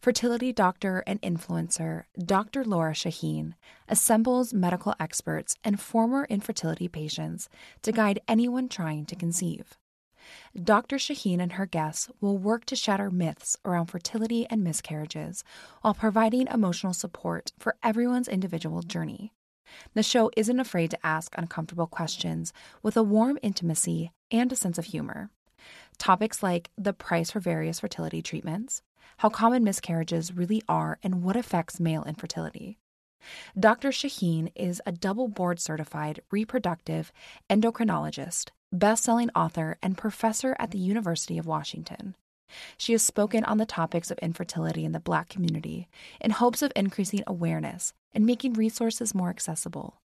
fertility doctor and influencer Dr. Lora Shahine assembles medical experts and former infertility patients to guide anyone trying to conceive. Dr. Shahine and her guests will work to shatter myths around fertility and miscarriages while providing emotional support for everyone's individual journey. The show isn't afraid to ask uncomfortable questions with a warm intimacy and a sense of humor. Topics like the price for various fertility treatments, how common miscarriages really are, and what affects male infertility. Dr. Shahine is a double board certified reproductive endocrinologist, best selling author, and professor at the University of Washington. She has spoken on the topics of infertility in the Black community in hopes of increasing awareness and making resources more accessible.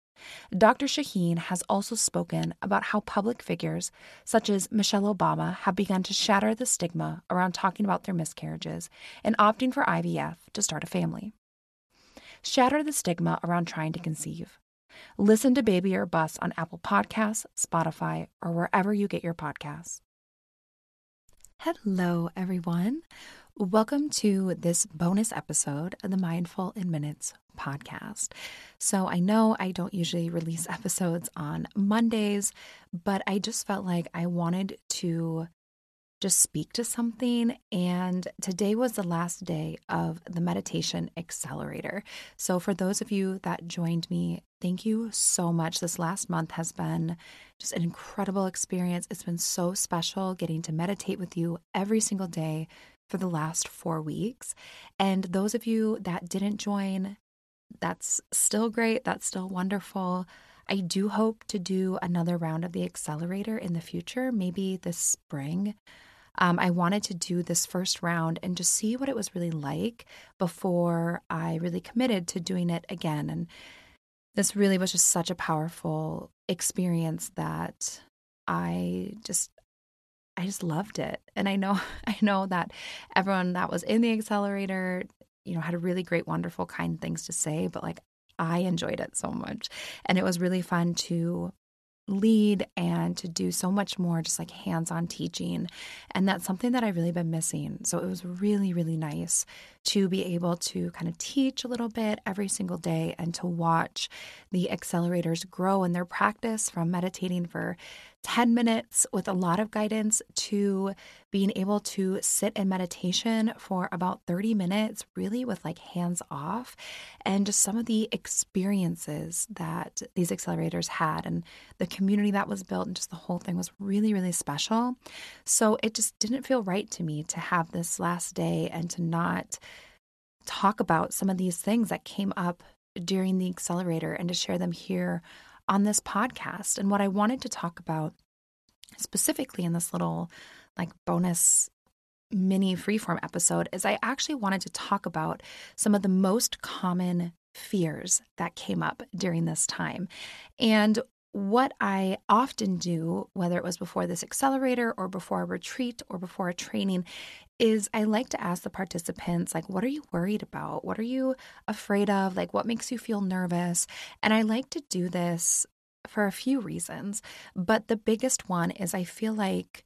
Dr. Shahine has also spoken about how public figures such as Michelle Obama have begun to shatter the stigma around talking about their miscarriages and opting for IVF to start a family. Shatter the stigma around trying to conceive. Listen to Baby or Bust on Apple Podcasts, Spotify, or wherever you get your podcasts. Hello, everyone. Welcome to this bonus episode of the Mindful in Minutes podcast. So, I know I don't usually release episodes on Mondays, but I just felt like I wanted to just speak to something. And today was the last day of the Meditation Accelerator. So, for those of you that joined me, thank you so much. This last month has been just an incredible experience. It's been so special getting to meditate with you every single day for the last four weeks. And those of you that didn't join, that's still great. That's still wonderful. I do hope to do another round of the accelerator in the future, maybe this spring. Um, I wanted to do this first round and just see what it was really like before I really committed to doing it again. And this really was just such a powerful experience that I just I just loved it. And I know I know that everyone that was in the accelerator, you know, had a really great wonderful kind things to say, but like I enjoyed it so much. And it was really fun to lead and to do so much more just like hands-on teaching and that's something that I've really been missing. So it was really really nice to be able to kind of teach a little bit every single day and to watch the accelerators grow in their practice from meditating for 10 minutes with a lot of guidance to being able to sit in meditation for about 30 minutes, really with like hands off, and just some of the experiences that these accelerators had and the community that was built, and just the whole thing was really, really special. So it just didn't feel right to me to have this last day and to not talk about some of these things that came up during the accelerator and to share them here on this podcast. And what I wanted to talk about specifically in this little like bonus mini freeform episode is I actually wanted to talk about some of the most common fears that came up during this time. And what I often do, whether it was before this accelerator or before a retreat or before a training, is I like to ask the participants, like, what are you worried about? What are you afraid of? Like, what makes you feel nervous? And I like to do this for a few reasons. But the biggest one is I feel like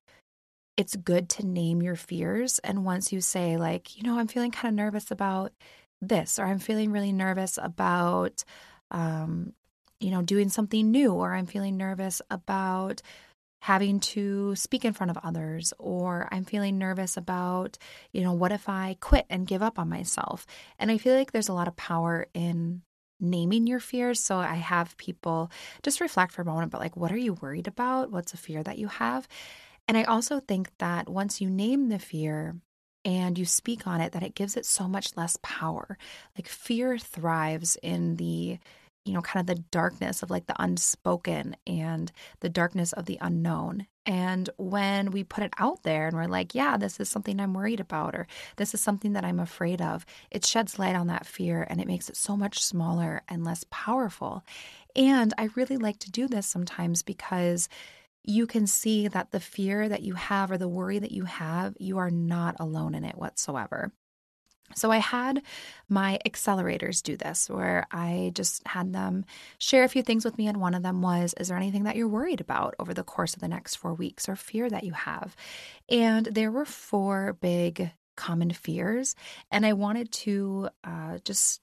it's good to name your fears. And once you say, like, you know, I'm feeling kind of nervous about this, or I'm feeling really nervous about, um, you know, doing something new, or I'm feeling nervous about having to speak in front of others or i'm feeling nervous about you know what if i quit and give up on myself? And i feel like there's a lot of power in naming your fears. So i have people just reflect for a moment but like what are you worried about? What's a fear that you have? And i also think that once you name the fear and you speak on it that it gives it so much less power. Like fear thrives in the you know, kind of the darkness of like the unspoken and the darkness of the unknown. And when we put it out there and we're like, yeah, this is something I'm worried about, or this is something that I'm afraid of, it sheds light on that fear and it makes it so much smaller and less powerful. And I really like to do this sometimes because you can see that the fear that you have or the worry that you have, you are not alone in it whatsoever. So I had my accelerators do this where I just had them share a few things with me. And one of them was, Is there anything that you're worried about over the course of the next four weeks or fear that you have? And there were four big common fears. And I wanted to uh, just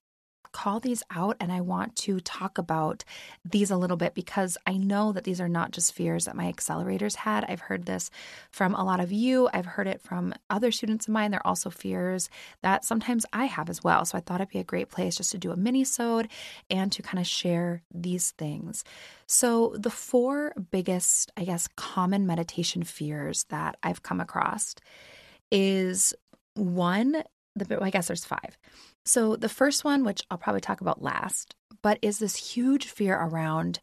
call these out and I want to talk about these a little bit because I know that these are not just fears that my accelerators had. I've heard this from a lot of you, I've heard it from other students of mine. They're also fears that sometimes I have as well. So I thought it'd be a great place just to do a mini-sode and to kind of share these things. So the four biggest, I guess, common meditation fears that I've come across is one, the I guess there's five. So, the first one, which I'll probably talk about last, but is this huge fear around,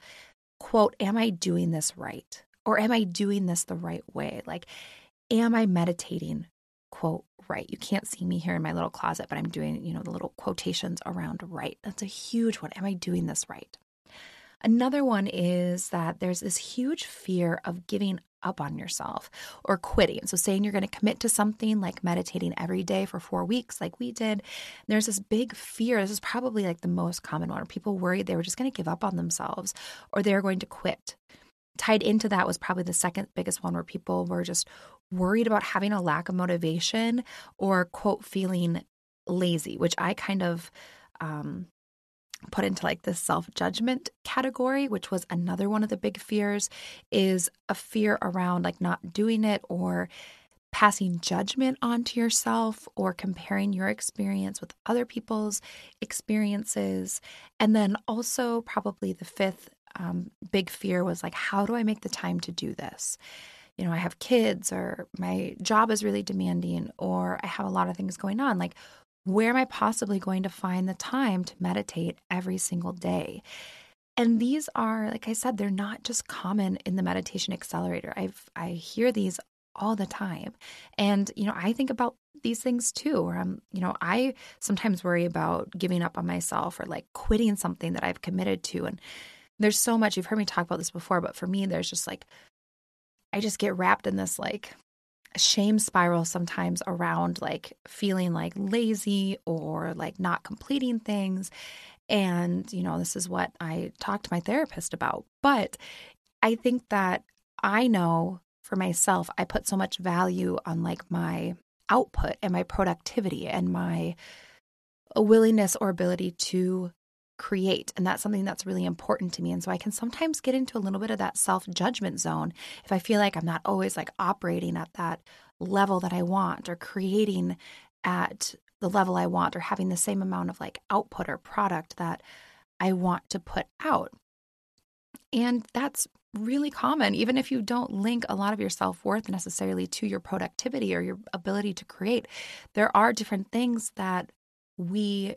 quote, am I doing this right? Or am I doing this the right way? Like, am I meditating, quote, right? You can't see me here in my little closet, but I'm doing, you know, the little quotations around right. That's a huge one. Am I doing this right? Another one is that there's this huge fear of giving up on yourself or quitting. So, saying you're going to commit to something like meditating every day for four weeks, like we did, there's this big fear. This is probably like the most common one. People worried they were just going to give up on themselves or they were going to quit. Tied into that was probably the second biggest one where people were just worried about having a lack of motivation or, quote, feeling lazy, which I kind of um, put into like the self judgment category, which was another one of the big fears, is a fear around like not doing it or passing judgment onto yourself or comparing your experience with other people's experiences. And then also, probably the fifth um, big fear was like, how do I make the time to do this? You know, I have kids, or my job is really demanding, or I have a lot of things going on. Like, where am I possibly going to find the time to meditate every single day? And these are, like I said, they're not just common in the meditation accelerator. I've I hear these all the time. And, you know, I think about these things too, where I'm, you know, I sometimes worry about giving up on myself or like quitting something that I've committed to. And there's so much, you've heard me talk about this before, but for me, there's just like, I just get wrapped in this like shame spiral sometimes around like feeling like lazy or like not completing things. And, you know, this is what I talked to my therapist about. But I think that I know for myself, I put so much value on like my output and my productivity and my willingness or ability to create. And that's something that's really important to me. And so I can sometimes get into a little bit of that self judgment zone if I feel like I'm not always like operating at that level that I want or creating at the level I want or having the same amount of like output or product that I want to put out. And that's really common, even if you don't link a lot of your self worth necessarily to your productivity or your ability to create. There are different things that we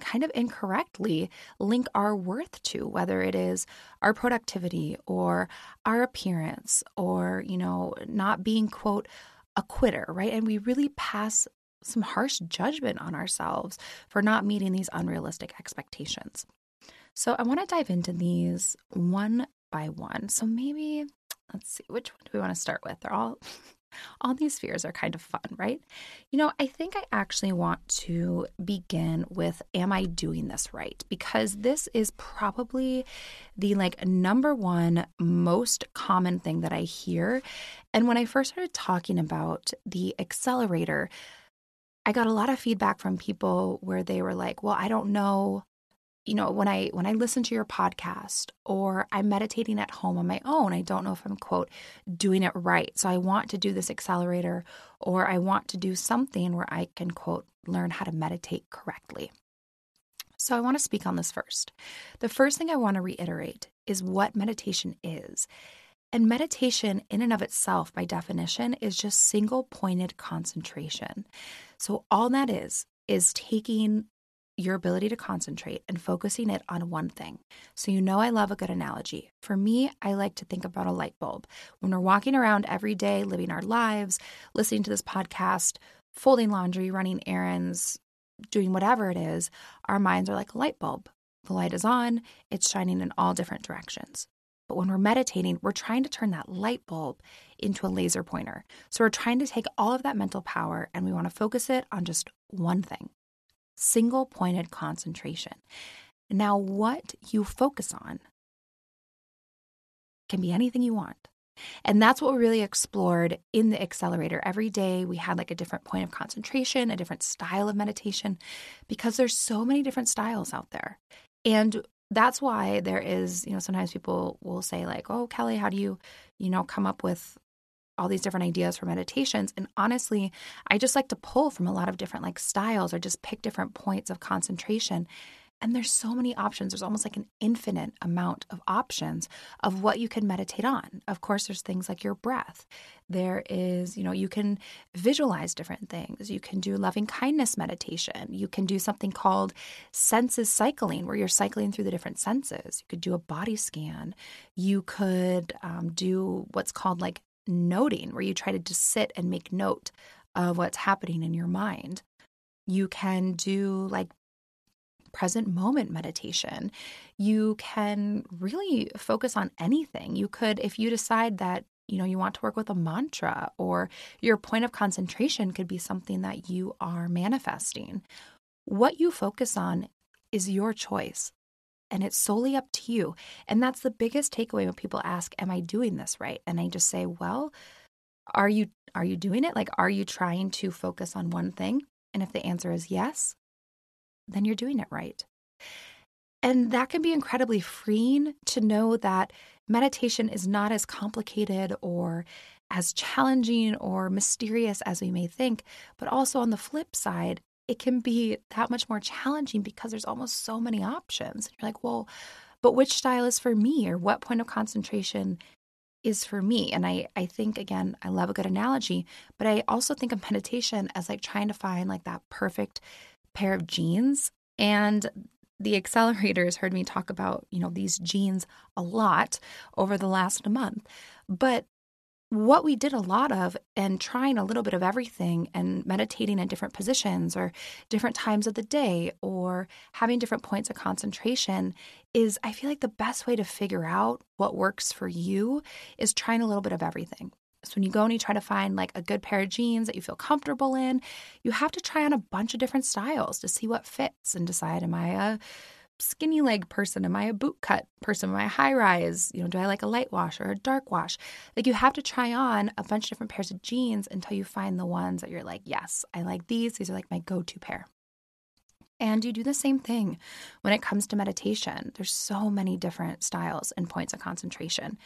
kind of incorrectly link our worth to whether it is our productivity or our appearance or you know not being quote a quitter right? And we really pass some harsh judgment on ourselves for not meeting these unrealistic expectations. So i want to dive into these one by one. So maybe let's see which one do we want to start with? They're all all these fears are kind of fun, right? You know, I think I actually want to begin with Am I doing this right? Because this is probably the like number one most common thing that I hear. And when I first started talking about the accelerator, I got a lot of feedback from people where they were like, well, I don't know you know when i when i listen to your podcast or i'm meditating at home on my own i don't know if i'm quote doing it right. So i want to do this accelerator or i want to do something where i can quote learn how to meditate correctly. So i want to speak on this first. The first thing i want to reiterate is what meditation is. And meditation, in and of itself, by definition, is just single pointed concentration. So, all that is, is taking your ability to concentrate and focusing it on one thing. So, you know, I love a good analogy. For me, I like to think about a light bulb. When we're walking around every day, living our lives, listening to this podcast, folding laundry, running errands, doing whatever it is, our minds are like a light bulb. The light is on, it's shining in all different directions. But when we're meditating, we're trying to turn that light bulb into a laser pointer. So we're trying to take all of that mental power and we want to focus it on just one thing single pointed concentration. Now, what you focus on can be anything you want. And that's what we really explored in the accelerator. Every day we had like a different point of concentration, a different style of meditation, because there's so many different styles out there. And that's why there is, you know, sometimes people will say, like, oh, Kelly, how do you, you know, come up with all these different ideas for meditations. And honestly i just like to pull from a lot of different like styles or just pick different points of concentration. And there's so many options. There's almost like an infinite amount of options of what you can meditate on. Of course there's things like your breath. There is you know you can visualize different things. You can do loving kindness meditation. You can do something called senses cycling where you're cycling through the different senses. You could do a body scan. You could um, do what's called like noting, where you try to just sit and make note of what's happening in your mind. You can do like present moment meditation. You can really focus on anything. You could, if you decide that you know you want to work with a mantra or your point of concentration could be something that you are manifesting what you focus on is your choice and it's solely up to you. And that's the biggest takeaway when people ask, "Am I doing this right?" And I just say, "Well, are you are you doing it? Like are you trying to focus on one thing?" And if the answer is yes, then you're doing it right. And that can be incredibly freeing to know that meditation is not as complicated or as challenging or mysterious as we may think, but also on the flip side, it can be that much more challenging because there's almost so many options. You're like, well, but which style is for me or what point of concentration is for me? And I, I think, again, I love a good analogy, but I also think of meditation as like trying to find like that perfect pair of jeans. And the accelerators heard me talk about, you know, these jeans a lot over the last month. But what we did a lot of and trying a little bit of everything and meditating in different positions or different times of the day or having different points of concentration is I feel like the best way to figure out what works for you is trying a little bit of everything. So when you go and you try to find like a good pair of jeans that you feel comfortable in, you have to try on a bunch of different styles to see what fits and decide am I a skinny leg person? Am I a boot cut person? Am I high rise? You know, do I like a light wash or a dark wash? Like you have to try on a bunch of different pairs of jeans until you find the ones that you're like, yes, I like these. These are like my go to pair. And you do the same thing when it comes to meditation. There's so many different styles and points of concentration,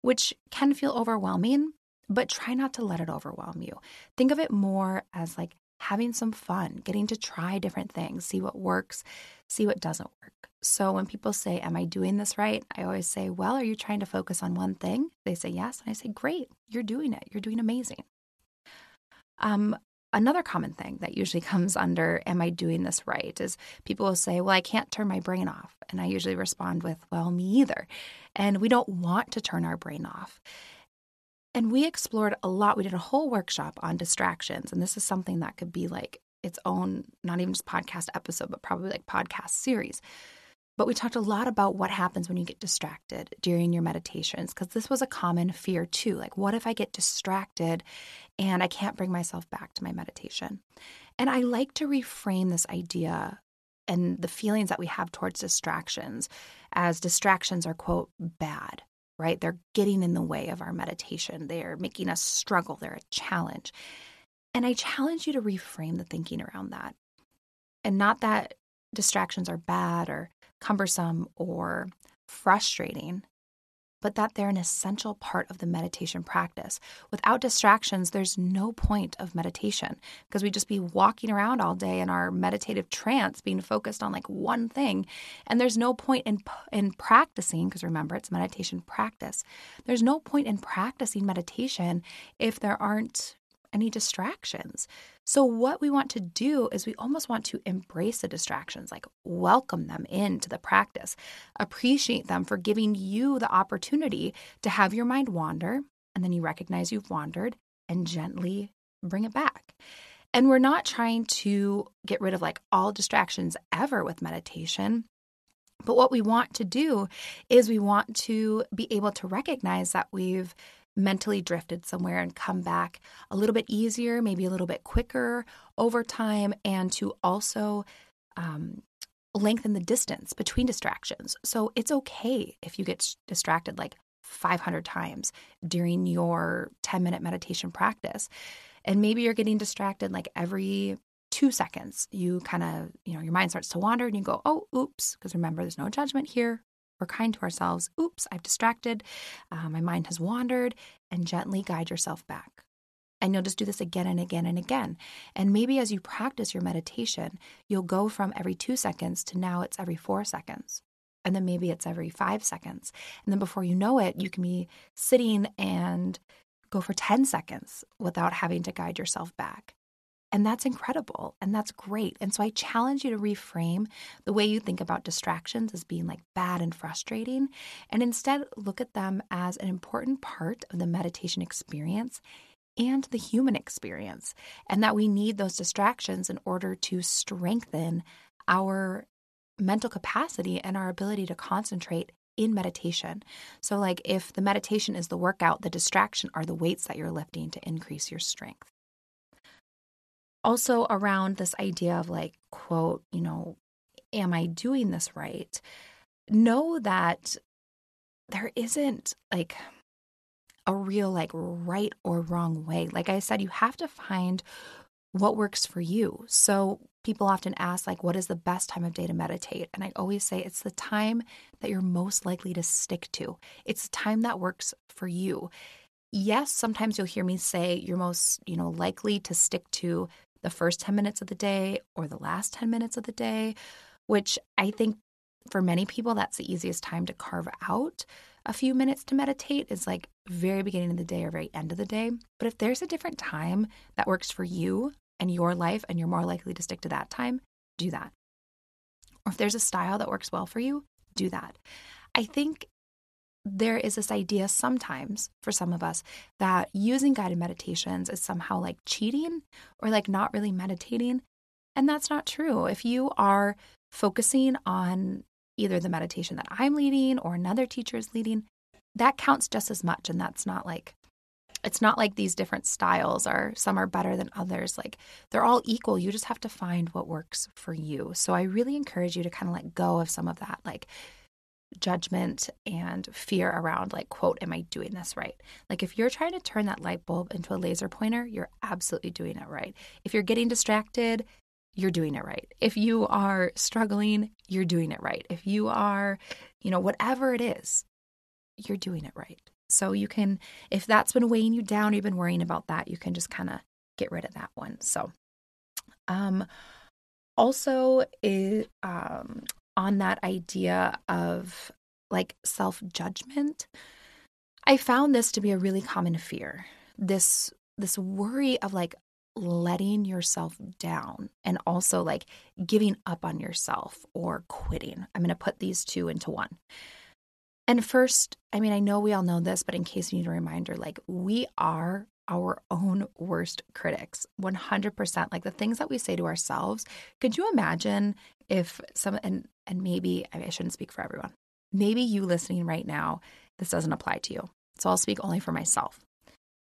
which can feel overwhelming, but try not to let it overwhelm you. Think of it more as like having some fun, getting to try different things, see what works, see what doesn't work. So when people say, Am I doing this right? I always say, Well, are you trying to focus on one thing? They say yes. And I say, Great, you're doing it. You're doing amazing. Um, another common thing that usually comes under, Am I doing this right? is people will say, Well, I can't turn my brain off. And I usually respond with, Well, me either. And we don't want to turn our brain off. And we explored a lot. We did a whole workshop on distractions. And this is something that could be like its own, not even just podcast episode, but probably like podcast series. But we talked a lot about what happens when you get distracted during your meditations, because this was a common fear too. Like, what if I get distracted and I can't bring myself back to my meditation? And I like to reframe this idea and the feelings that we have towards distractions as distractions are, quote, bad right? They're getting in the way of our meditation. They're making us struggle. They're a challenge. And I challenge you to reframe the thinking around that. And not that distractions are bad or cumbersome or frustrating, but that they're an essential part of the meditation practice. Without distractions, there's no point of meditation because we'd just be walking around all day in our meditative trance, being focused on like one thing. And there's no point in, in practicing, because remember, it's meditation practice. There's no point in practicing meditation if there aren't any distractions. So, what we want to do is we almost want to embrace the distractions, like welcome them into the practice, appreciate them for giving you the opportunity to have your mind wander. And then you recognize you've wandered and gently bring it back. And we're not trying to get rid of like all distractions ever with meditation. But what we want to do is we want to be able to recognize that we've mentally drifted somewhere and come back a little bit easier, maybe a little bit quicker over time, and to also um, lengthen the distance between distractions. So it's okay if you get distracted like 500 times during your 10 minute meditation practice. And maybe you're getting distracted like every two seconds. You kind of, you know, your mind starts to wander and you go, oh, oops, because remember, there's no judgment here. We're kind to ourselves. Oops, I've distracted. Uh, my mind has wandered, and gently guide yourself back. And you'll just do this again and again and again. And maybe as you practice your meditation, you'll go from every two seconds to now it's every four seconds. And then maybe it's every five seconds. And then before you know it, you can be sitting and go for 10 seconds without having to guide yourself back. And that's incredible and that's great. And so I challenge you to reframe the way you think about distractions as being like bad and frustrating, and instead look at them as an important part of the meditation experience and the human experience, and that we need those distractions in order to strengthen our mental capacity and our ability to concentrate in meditation. So, like if the meditation is the workout, the distraction are the weights that you're lifting to increase your strength also around this idea of like, quote, you know, am I doing this right? Know that there isn't like a real like right or wrong way. Like I said, you have to find what works for you. So people often ask like what is the best time of day to meditate? And I always say it's the time that you're most likely to stick to. It's the time that works for you. Yes, sometimes you'll hear me say you're most, you know, likely to stick to the first 10 minutes of the day or the last 10 minutes of the day, which I think for many people, that's the easiest time to carve out a few minutes to meditate is like very beginning of the day or very end of the day. But if there's a different time that works for you and your life and you're more likely to stick to that time, do that. Or if there's a style that works well for you, do that. I think there is this idea sometimes for some of us that using guided meditations is somehow like cheating or like not really meditating. And that's not true. If you are focusing on either the meditation that I'm leading or another teacher is leading, that counts just as much. And that's not like, it's not like these different styles are, some are better than others. Like they're all equal. You just have to find what works for you. So I really encourage you to kind of let go of some of that, like judgment and fear around like quote am i doing this right? Like if you're trying to turn that light bulb into a laser pointer you're absolutely doing it right. If you're getting distracted you're doing it right. If you are struggling you're doing it right. If you are you know whatever it is you're doing it right. So you can if that's been weighing you down you've been worrying about that you can just kind of get rid of that one. So um also it, um, on that idea of like self judgment, I found this to be a really common fear. This this worry of like letting yourself down and also like giving up on yourself or quitting. I'm going to put these two into one. And first, I mean, I know we all know this, but in case you need a reminder, like we are our own worst critics 100% like the things that we say to ourselves could you imagine if some and and maybe I shouldn't speak for everyone. Maybe you listening right now this doesn't apply to you. So I'll speak only for myself.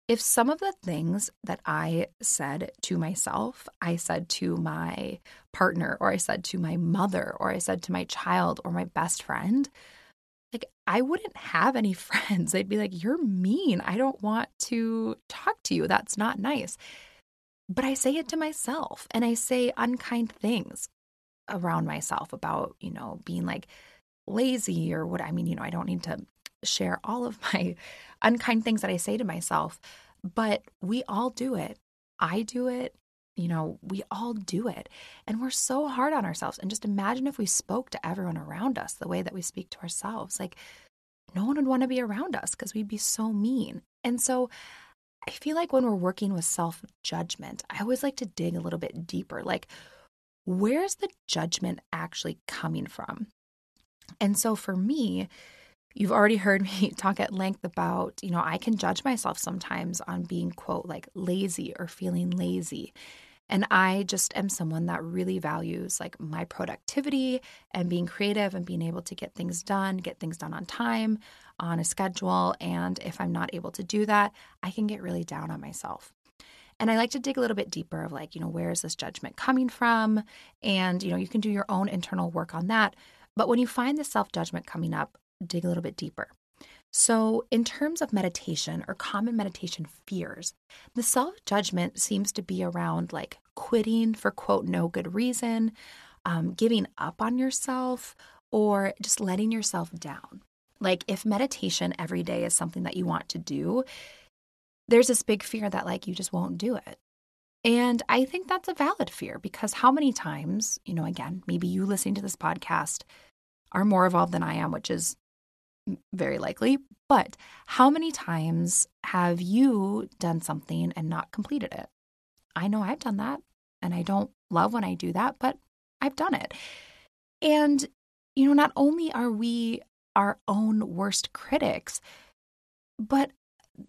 If some of the things that I said to myself, I said to my partner, or I said to my mother, or I said to my child, or my best friend, like I wouldn't have any friends. They'd be like, You're mean. I don't want to talk to you. That's not nice. But I say it to myself and I say unkind things around myself about, you know, being like lazy or what I mean, you know, I don't need to share all of my unkind things that I say to myself, but we all do it. I do it you know, we all do it. And we're so hard on ourselves. And just imagine if we spoke to everyone around us the way that we speak to ourselves. Like, no one would want to be around us because we'd be so mean. And so I feel like when we're working with self judgment, I always like to dig a little bit deeper. Like, where's the judgment actually coming from? And so for me, you've already heard me talk at length about, you know, I can judge myself sometimes on being, quote, like lazy or feeling lazy. And I just am someone that really values like my productivity and being creative and being able to get things done, get things done on time, on a schedule. And if I'm not able to do that, I can get really down on myself. And I like to dig a little bit deeper of like, you know, where is this judgment coming from? And, you know, you can do your own internal work on that. But when you find the self judgment coming up, dig a little bit deeper. So, in terms of meditation or common meditation fears, the self judgment seems to be around like quitting for quote no good reason, um, giving up on yourself, or just letting yourself down. Like, if meditation every day is something that you want to do, there's this big fear that like you just won't do it. And I think that's a valid fear because how many times, you know, again, maybe you listening to this podcast are more evolved than I am, which is very likely. But how many times have you done something and not completed it? I know I've done that, and I don't love when I do that, but I've done it. And, you know, not only are we our own worst critics, but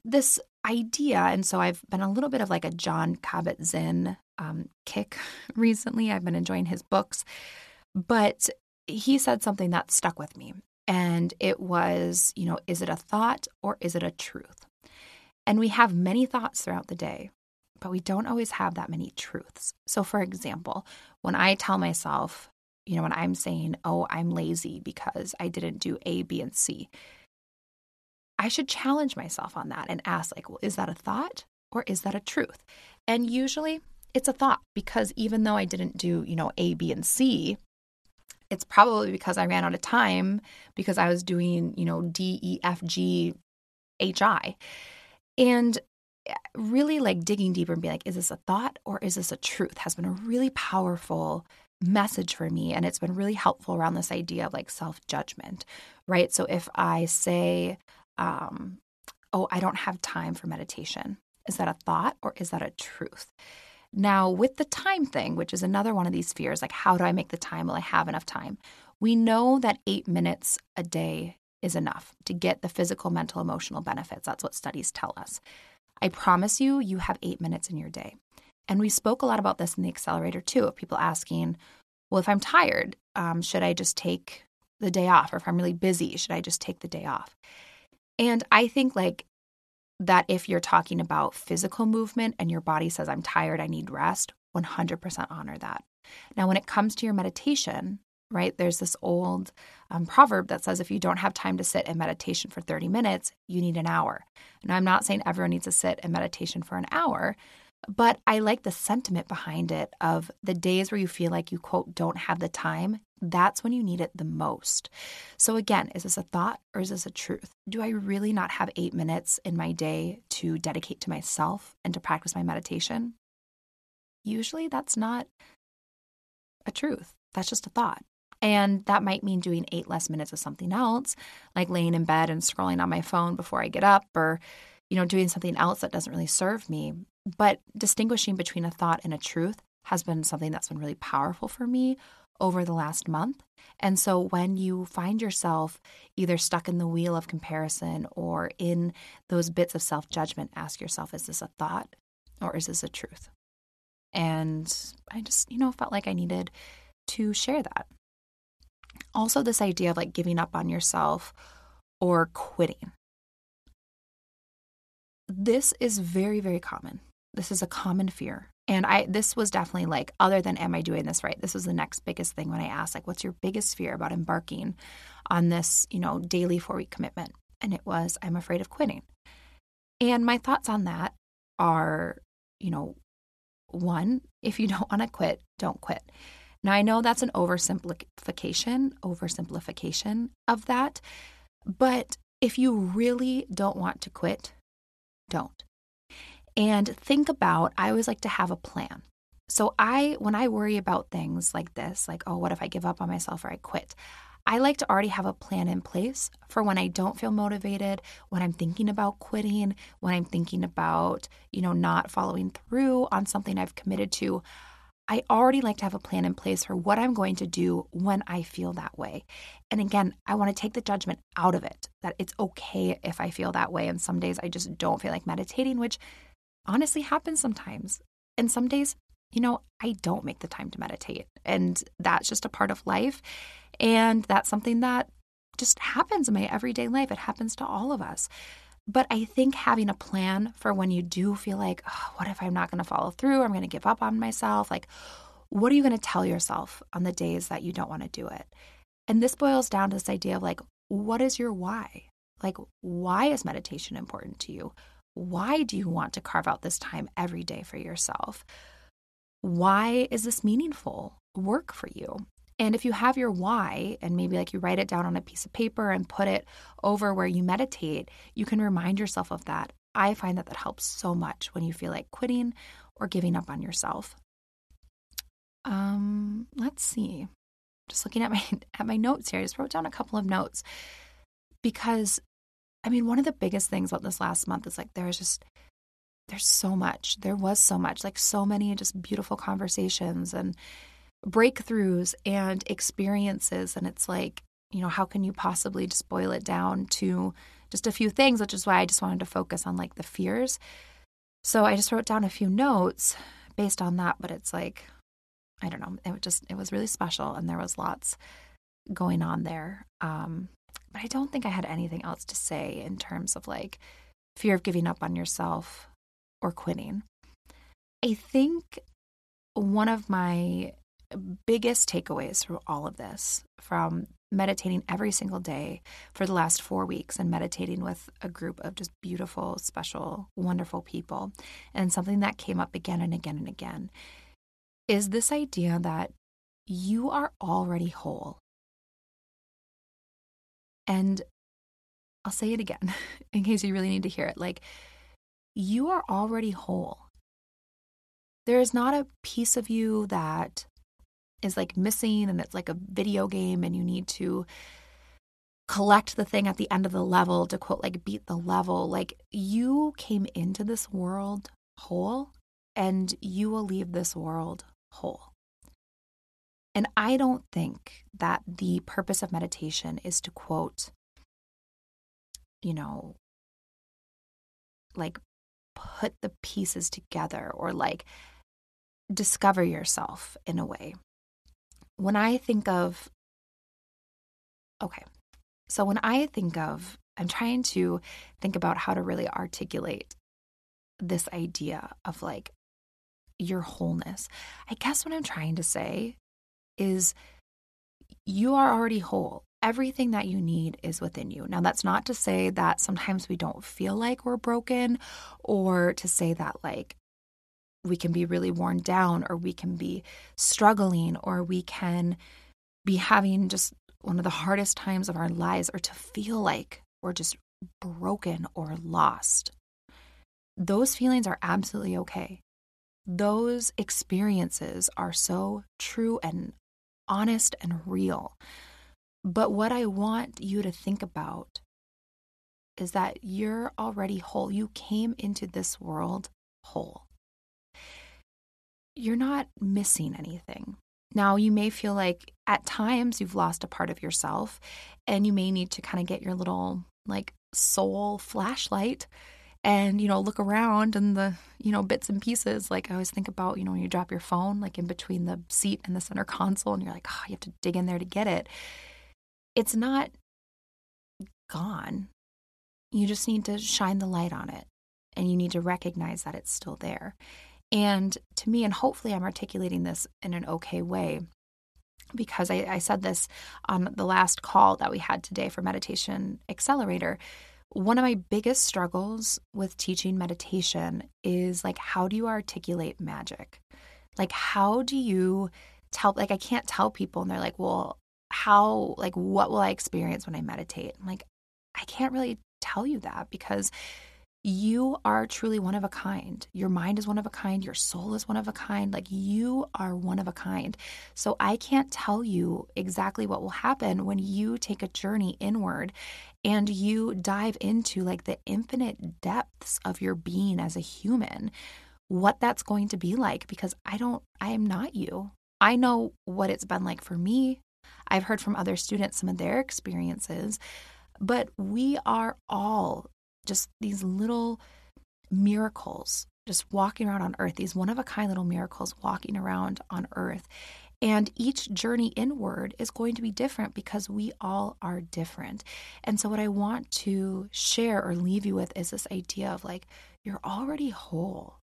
this idea, and so I've been a little bit of like a Jon Kabat-Zinn um, kick recently. I've been enjoying his books, but he said something that stuck with me. And it was, you know, is it a thought or is it a truth? And we have many thoughts throughout the day, but we don't always have that many truths. So, for example, when I tell myself, you know, when I'm saying, oh, I'm lazy because I didn't do A, B, and C, I should challenge myself on that and ask, like, well, is that a thought or is that a truth? And usually it's a thought because even though I didn't do, you know, A, B, and C, it's probably because I ran out of time because I was doing, you know, D, E, F, G, H, I. And eh, really like digging deeper and being like, is this a thought or is this a truth has been a really powerful message for me. And it's been really helpful around this idea of like self judgment, right? So if I say, um, oh, I don't have time for meditation, is that a thought or is that a truth? Now, with the time thing, which is another one of these fears, like how do I make the time? Will I have enough time? We know that eight minutes a day is enough to get the physical, mental, emotional benefits. That's what studies tell us. I promise you, you have eight minutes in your day. And we spoke a lot about this in the accelerator too, of people asking, well, if I'm tired, um, should I just take the day off? Or if I'm really busy, should I just take the day off? And I think like that if you're talking about physical movement and your body says, I'm tired, I need rest, 100% honor that. Now, when it comes to your meditation, right, there's this old um, proverb that says if you don't have time to sit in meditation for 30 minutes, you need an hour. Now, I'm not saying everyone needs to sit in meditation for an hour, but I like the sentiment behind it of the days where you feel like you, quote, don't have the time. That's when you need it the most. So, again, is this a thought or is this a truth? Do I really not have eight minutes in my day to dedicate to myself and to practice my meditation? Usually that's not a truth. That's just a thought. And that might mean doing eight less minutes of something else, like laying in bed and scrolling on my phone before I get up or, you know, doing something else that doesn't really serve me. But distinguishing between a thought and a truth has been something that's been really powerful for me over the last month. And so when you find yourself either stuck in the wheel of comparison or in those bits of self judgment, ask yourself, is this a thought or is this a truth? And I just, you know, felt like I needed to share that. Also, this idea of like giving up on yourself or quitting. This is very, very common. This is a common fear. And I this was definitely like other than am I doing this right? This was the next biggest thing when I asked like what's your biggest fear about embarking on this, you know, daily 4-week commitment? And it was I'm afraid of quitting. And my thoughts on that are, you know, one, if you don't want to quit, don't quit. Now I know that's an oversimplification, oversimplification of that, but if you really don't want to quit, don't and think about I always like to have a plan. So I when I worry about things like this, like oh what if I give up on myself or I quit? I like to already have a plan in place for when I don't feel motivated, when I'm thinking about quitting, when I'm thinking about, you know, not following through on something I've committed to. I already like to have a plan in place for what I'm going to do when I feel that way. And again, I want to take the judgment out of it that it's okay if I feel that way. And some days I just don't feel like meditating, which honestly happens sometimes. And some days, you know, I don't make the time to meditate. And that's just a part of life. And that's something that just happens in my everyday life. It happens to all of us. But I think having a plan for when you do feel like, oh, what if I'm not going to follow through? I'm going to give up on myself. Like, what are you going to tell yourself on the days that you don't want to do it? And this boils down to this idea of like, what is your why? Like, why is meditation important to you? Why do you want to carve out this time every day for yourself? Why is this meaningful work for you? And if you have your why and maybe like you write it down on a piece of paper and put it over where you meditate, you can remind yourself of that. I find that that helps so much when you feel like quitting or giving up on yourself. Um, let's see. Just looking at my at my notes here, I just wrote down a couple of notes because I mean, one of the biggest things about this last month is like there was just there's so much. There was so much, like so many just beautiful conversations and breakthroughs and experiences. And it's like, you know, how can you possibly just boil it down to just a few things, which is why I just wanted to focus on like the fears. So I just wrote down a few notes based on that, but it's like, I don't know, it was just, it was really special and there was lots going on there. Um, but I don't think I had anything else to say in terms of like fear of giving up on yourself or quitting. I think one of my biggest takeaways from all of this, from meditating every single day for the last four weeks and meditating with a group of just beautiful, special, wonderful people, and something that came up again and again and again, is this idea that you are already whole. And I'll say it again in case you really need to hear it. Like, you are already whole. There is not a piece of you that is like missing and it's like a video game and you need to collect the thing at the end of the level to quote like beat the level like you came into this world whole and you will leave this world whole and i don't think that the purpose of meditation is to quote you know like put the pieces together or like discover yourself in a way when I think of, okay, so when I think of, I'm trying to think about how to really articulate this idea of like your wholeness. I guess what I'm trying to say is you are already whole. Everything that you need is within you. Now, that's not to say that sometimes we don't feel like we're broken or to say that like we can be really worn down or we can be struggling or we can be having just one of the hardest times of our lives or to feel like we're just broken or lost. Those feelings are absolutely okay. Those experiences are so true and honest and real. But what I want you to think about is that you're already whole. You came into this world whole you're not missing anything. Now, you may feel like at times you've lost a part of yourself and you may need to kind of get your little like soul flashlight and you know look around and the you know bits and pieces. Like i always think about you know when you drop your phone like in between the seat and the center console and you're like oh you have to dig in there to get it. It's not gone. You just need to shine the light on it and you need to recognize that it's still there. And to me, and hopefully I'm articulating this in an okay way, because I, I, said this on the last call that we had today for Meditation Accelerator. One of my biggest struggles with teaching meditation is like, how do you articulate magic? Like, how do you tell, like, I can't tell people, and they're like, well, how, like, what will I experience when I meditate? I'm like, I can't really tell you that because you are truly one of a kind. Your mind is one of a kind. Your soul is one of a kind. Like you are one of a kind. So I can't tell you exactly what will happen when you take a journey inward and you dive into like the infinite depths of your being as a human, what that's going to be like because I don't, I am not you. I know what it's been like for me. I've heard from other students some of their experiences, but we are all just these little miracles just walking around on earth, these one of a kind little miracles walking around on earth. And each journey inward is going to be different because we all are different. And so, what I want to share or leave you with is this idea of like, you're already whole.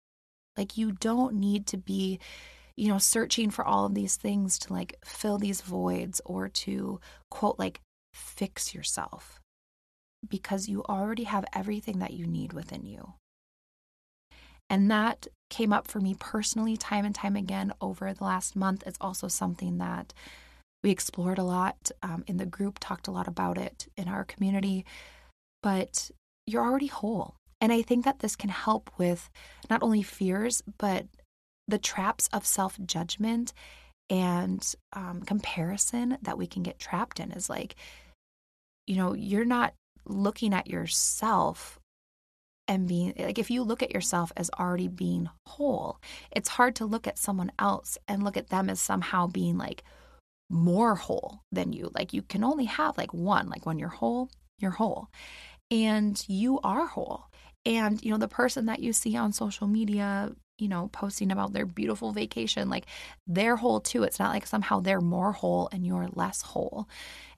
Like, you don't need to be, you know, searching for all of these things to like fill these voids or to quote, like, fix yourself because you already have everything that you need within you. And that came up for me personally time and time again over the last month. It's also something that we explored a lot um, in the group, talked a lot about it in our community. But you're already whole. And I think that this can help with not only fears, but the traps of self judgment and um, comparison that we can get trapped in is like, you know, you're not looking at yourself and being like if you look at yourself as already being whole it's hard to look at someone else and look at them as somehow being like more whole than you. Like you can only have like one. Like when you're whole you're whole. And you are whole. And you know the person that you see on social media you know posting about their beautiful vacation like they're whole too. It's not like somehow they're more whole and you're less whole.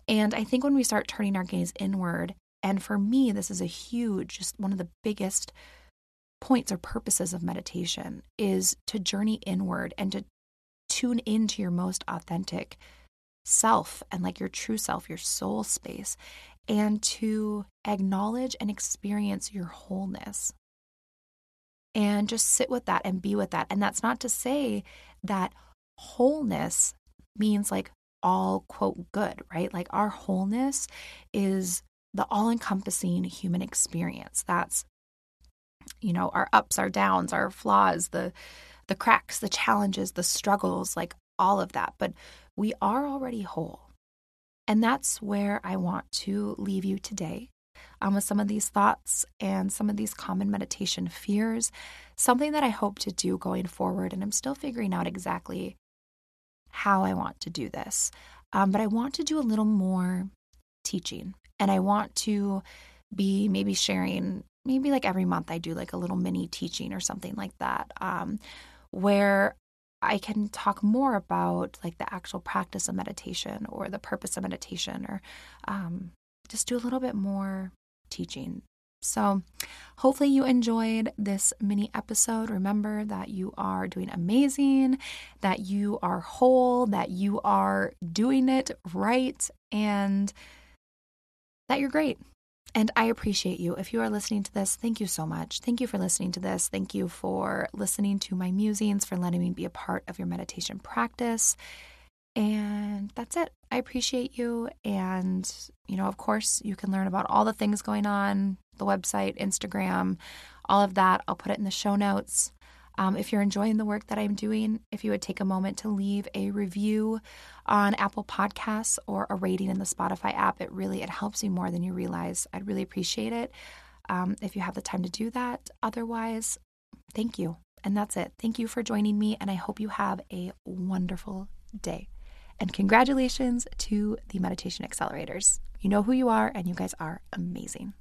And i think when we start turning our gaze inward and for me, this is a huge, just one of the biggest points or purposes of meditation is to journey inward and to tune into your most authentic self and like your true self, your soul space, and to acknowledge and experience your wholeness. And just sit with that and be with that. And that's not to say that wholeness means like all quote good, right? Like our wholeness is the all encompassing human experience. That's, you know, our ups, our downs, our flaws, the, the cracks, the challenges, the struggles, like all of that. But we are already whole. And that's where I want to leave you today um, with some of these thoughts and some of these common meditation fears, something that I hope to do going forward. And I'm still figuring out exactly how I want to do this. Um, but I want to do a little more teaching and I want to be maybe sharing, maybe like every month I do like a little mini teaching or something like that, um, where I can talk more about like the actual practice of meditation or the purpose of meditation or um, just do a little bit more teaching. So, hopefully, you enjoyed this mini episode. Remember that you are doing amazing, that you are whole, that you are doing it right, and that you're great. And I appreciate you. If you are listening to this, thank you so much. Thank you for listening to this. Thank you for listening to my musings, for letting me be a part of your meditation practice. And that's it. I appreciate you. And, you know, of course, you can learn about all the things going on the website, Instagram, all of that. I'll put it in the show notes. Um, if you're enjoying the work that I'm doing, if you would take a moment to leave a review on Apple Podcasts or a rating in the Spotify app, it really it helps me more than you realize. I'd really appreciate it um, if you have the time to do that. Otherwise, thank you. And that's it. Thank you for joining me, and I hope you have a wonderful day. And congratulations to the Meditation Accelerators. You know who you are, and you guys are amazing.